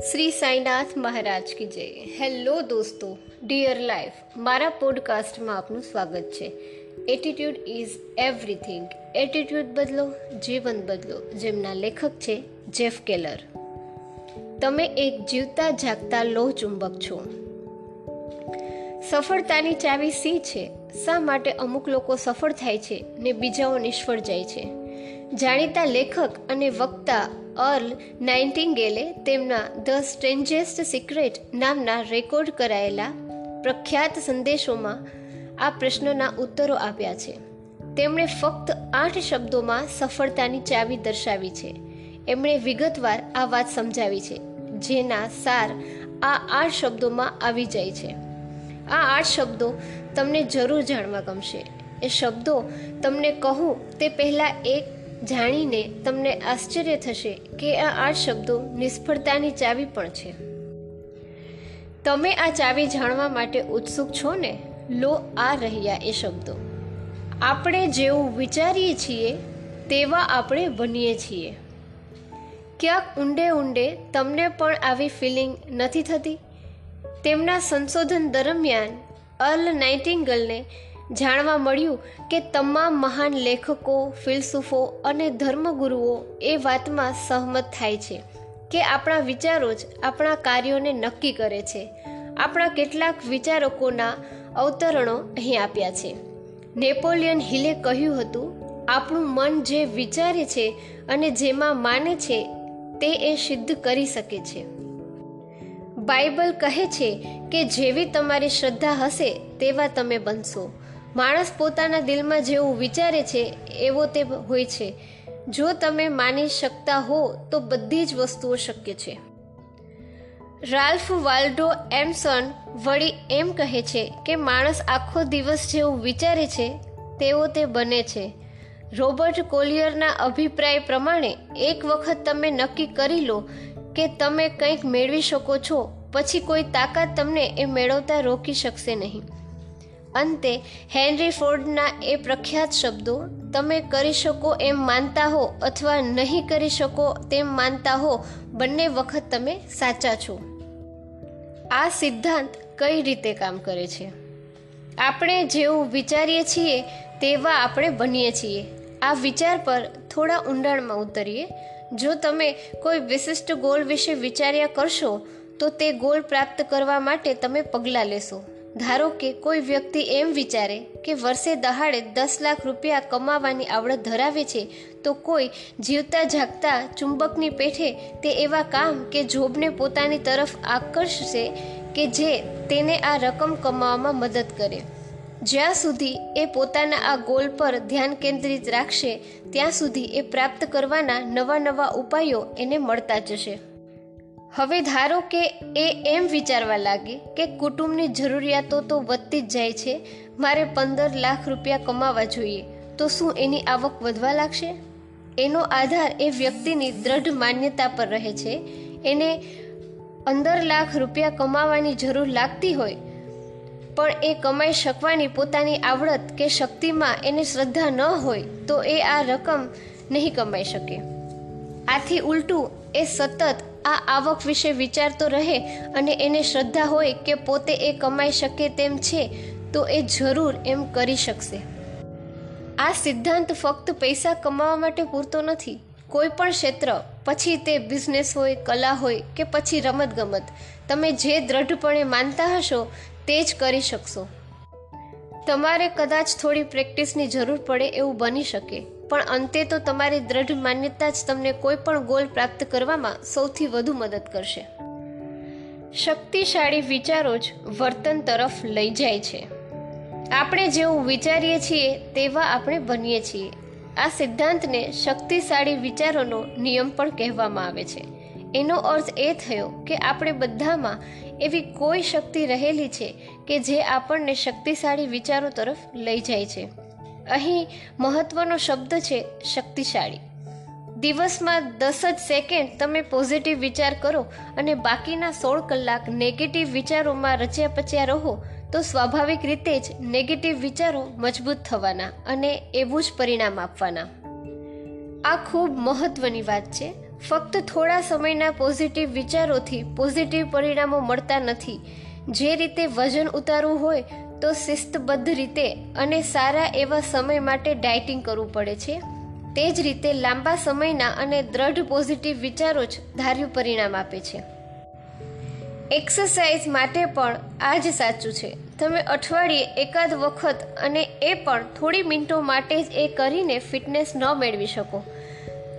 શ્રી સાંઈનાથ મહારાજ કી જય. હેલો દોસ્તો dear life મારા પોડકાસ્ટમાં આપનું સ્વાગત છે. એટીટ્યુડ ઇઝ એવરીથિંગ એટીટ્યુડ બદલો, જીવન બદલો, જેમના લેખક છે જેફ કેલર તમે એક જીવતા જાગતા લો ચુંબક છો. સફળતાની ચાવી સી છે? શા માટે અમુક લોકો સફળ થાય છે ને બીજાઓ નિષ્ફળ જાય છે? જાણીતા લેખક અને વક્તા અર્લ નાઇન્ટિંગેલે તેમના ધ સ્ટ્રેન્જેસ્ટ સિક્રેટ નામના રેકોર્ડ કરાયેલા પ્રખ્યાત સંદેશોમાં આ પ્રશ્નના ઉત્તરો આપ્યા છે. તેમણે ફક્ત આઠ શબ્દોમાં સફળતાની ચાવી દર્શાવી છે. એમણે વિગતવાર આ વાત સમજાવી છે, જેના સાર આ આઠ શબ્દોમાં આવી જાય છે. આ આઠ શબ્દો તમને જરૂર જાણવા ગમશે. એ શબ્દો તમને કહું તે પહેલાં એક જાણીને તમને આશ્ચર્ય થશે કે આ આઠ શબ્દો નિષ્ફળતાની ચાવી પણ છે. તમે આ ચાવી જાણવા માટે ઉત્સુક છો ને? લો આ રહ્યા એ શબ્દો. આપણે જેવું વિચારીએ છીએ, તેવા આપણે બનીએ છીએ. ક્યાંક ઊંડે ઊંડે તમને પણ આવી ફિલિંગ નથી થતી? તેમના સંશોધન દરમિયાન અલ નાઇટિંગલને જાણવા મળ્યું કે તમામ મહાન લેખકો, ફિલસૂફો અને ધર્મગુરુઓ એ વાતમાં સહમત થાય છે કે આપણા વિચારો જ આપણા કાર્યોને નક્કી કરે છે. આપણા કેટલાક વિચારકોના અવતરણો અહીં આપ્યા છે. નેપોલિયન હિલે કહ્યું હતું, આપણું મન જે વિચારે છે અને જેમાં માને છે, તે એ સિદ્ધ કરી શકે છે. બાઇબલ કહે છે કે જેવી તમારી શ્રદ્ધા હશે, તેવા તમે બનશો. માણસ પોતાના દિલમાં જેવું વિચારે છે, એવો તે હોય છે. જો તમે માની શકતા હો, તો બધી જ વસ્તુઓ શક્ય છે. રાલ્ફ વાલ્ડો એમસન વળી એમ કહે છે કે માણસ આખો દિવસ જેવું વિચારે છે, તેવો તે બને છે. રોબર્ટ કોલિયરના અભિપ્રાય પ્રમાણે, એક વખત તમે નક્કી કરી લો કે તમે કંઈક મેળવી શકો છો, પછી કોઈ તાકાત તમને એ મેળવતા રોકી શકશે નહીં. અંતે હેનરી ફોર્ડના એ પ્રખ્યાત શબ્દો, તમે કરી શકો એમ માનતા હો અથવા નહીં કરી શકો તેમ માનતા હો, બંને વખત તમે સાચા છો. આ સિદ્ધાંત કઈ રીતે કામ કરે છે? આપણે જેવું વિચારીએ છીએ, તેવા આપણે બનીએ છીએ. આ વિચાર પર થોડા ઊંડાણમાં ઉતરીએ. જો તમે કોઈ વિશિષ્ટ ગોલ વિશે વિચાર્યા કરશો, તો તે ગોલ પ્રાપ્ત કરવા માટે તમે પગલાં લેશો. ધારો કે કોઈ વ્યક્તિ એમ વિચારે કે વર્ષે દહાડે દસ લાખ રૂપિયા કમાવાની આવડત ધરાવે છે, તો કોઈ જીવતા જાગતા ચુંબકની પેઠે તે એવા કામ કે જોબને પોતાની તરફ આકર્ષશે કે જે તેને આ રકમ કમાવામાં મદદ કરે. જ્યાં સુધી એ પોતાના આ ગોલ પર ધ્યાન કેન્દ્રિત રાખશે, ત્યાં સુધી એ પ્રાપ્ત કરવાના નવા નવા ઉપાયો એને મળતા જશે. હવે ધારો કે એ એમ વિચારવા લાગે કે કુટુંબની જરૂરિયાતો તો વધતી જ જાય છે, મારે પંદર લાખ રૂપિયા કમાવા જોઈએ, તો શું એની આવક વધવા લાગશે? એનો આધાર એ વ્યક્તિની દ્રઢ માન્યતા પર રહે છે. એને પંદર લાખ રૂપિયા કમાવાની જરૂર લાગતી હોય, પણ એ કમાઈ શકવાની પોતાની આવડત કે શક્તિમાં એને શ્રદ્ધા ન હોય, તો એ આ રકમ નહીં કમાઈ શકે. આથી ઉલટું, એ સતત આ આવક વિશે વિચારતો રહે અને એને શ્રદ્ધા હોય કે પોતે એ કમાઈ શકે તેમ છે, તો એ જરૂર એમ કરી શકશે. આ સિદ્ધાંત ફક્ત પૈસા કમાવા માટે પૂરતો નથી. કોઈ પણ ક્ષેત્ર, પછી તે બિઝનેસ હોય, કલા હોય કે પછી રમતગમત, તમે જે દ્રઢપણે માનતા હશો તે જ કરી શકશો. તમારે કદાચ થોડી પ્રેક્ટિસની જરૂર પડે એવું બની શકે. પણ અંતે તો તમારી દ્રઢ માન્યતા જ તમને કોઈ પણ ગોલ પ્રાપ્ત કરવામાં સૌથી વધુ મદદ કરશે. શક્તિશાળી વિચારો જ વર્તન તરફ લઈ જાય છે. આપણે જેવું વિચારીએ છીએ તેવા આપણે બનીએ છીએ. આ સિદ્ધાંતને શક્તિશાળી વિચારોનો નિયમ પણ કહેવામાં આવે છે. એનો અર્થ એ થયો કે આપણે બધામાં એવી કોઈ શક્તિ રહેલી છે કે જે આપણને શક્તિશાળી વિચારો તરફ લઈ જાય છે. અહીં મહત્વનો શબ્દ છે શક્તિશાળી. દિવસમાં દસ જ સેકન્ડ તમે પોઝિટિવ વિચાર કરો અને બાકીના સોળ કલાક નેગેટિવ વિચારોમાં રચ્યા પચ્યા રહો, તો સ્વાભાવિક રીતે જ નેગેટિવ વિચારો મજબૂત થવાના અને એવું જ પરિણામ આપવાના. આ ખૂબ મહત્વની વાત છે. ફક્ત થોડા સમયના પોઝિટિવ વિચારોથી પોઝિટિવ પરિણામો મળતા નથી. જે રીતે વજન ઉતારવું હોય તો શિસ્તબદ્ધ રીતે અને સારા એવા સમય માટે ડાયટિંગ કરવું પડે છે. તે જ રીતે લાંબા સમયના અને દ્રઢ પોઝિટિવ વિચારો જ ધાર્યું પરિણામ આપે છે. એક્સરસાઇઝ માટે પણ આ જ સાચું છે. તમે અઠવાડિયે એકાદ વખત અને એ પણ થોડી મિનિટો માટે જ એ કરીને ફિટનેસ ન મેળવી શકો.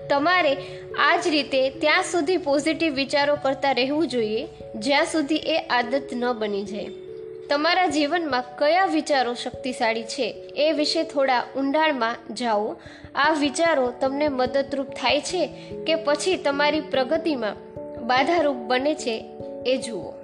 તમારે આ જ રીતે ત્યાં સુધી પોઝિટિવ વિચારો કરતા રહેવું જોઈએ, જ્યાં સુધી એ આદત ન બની જાય. તમારા જીવનમાં કયા વિચારો શક્તિશાળી છે એ વિશે થોડા ઊંડાણમાં જાઓ. આ વિચારો તમને મદદરૂપ થાય છે કે પછી તમારી પ્રગતિમાં બાધારૂપ બને છે એ જુઓ.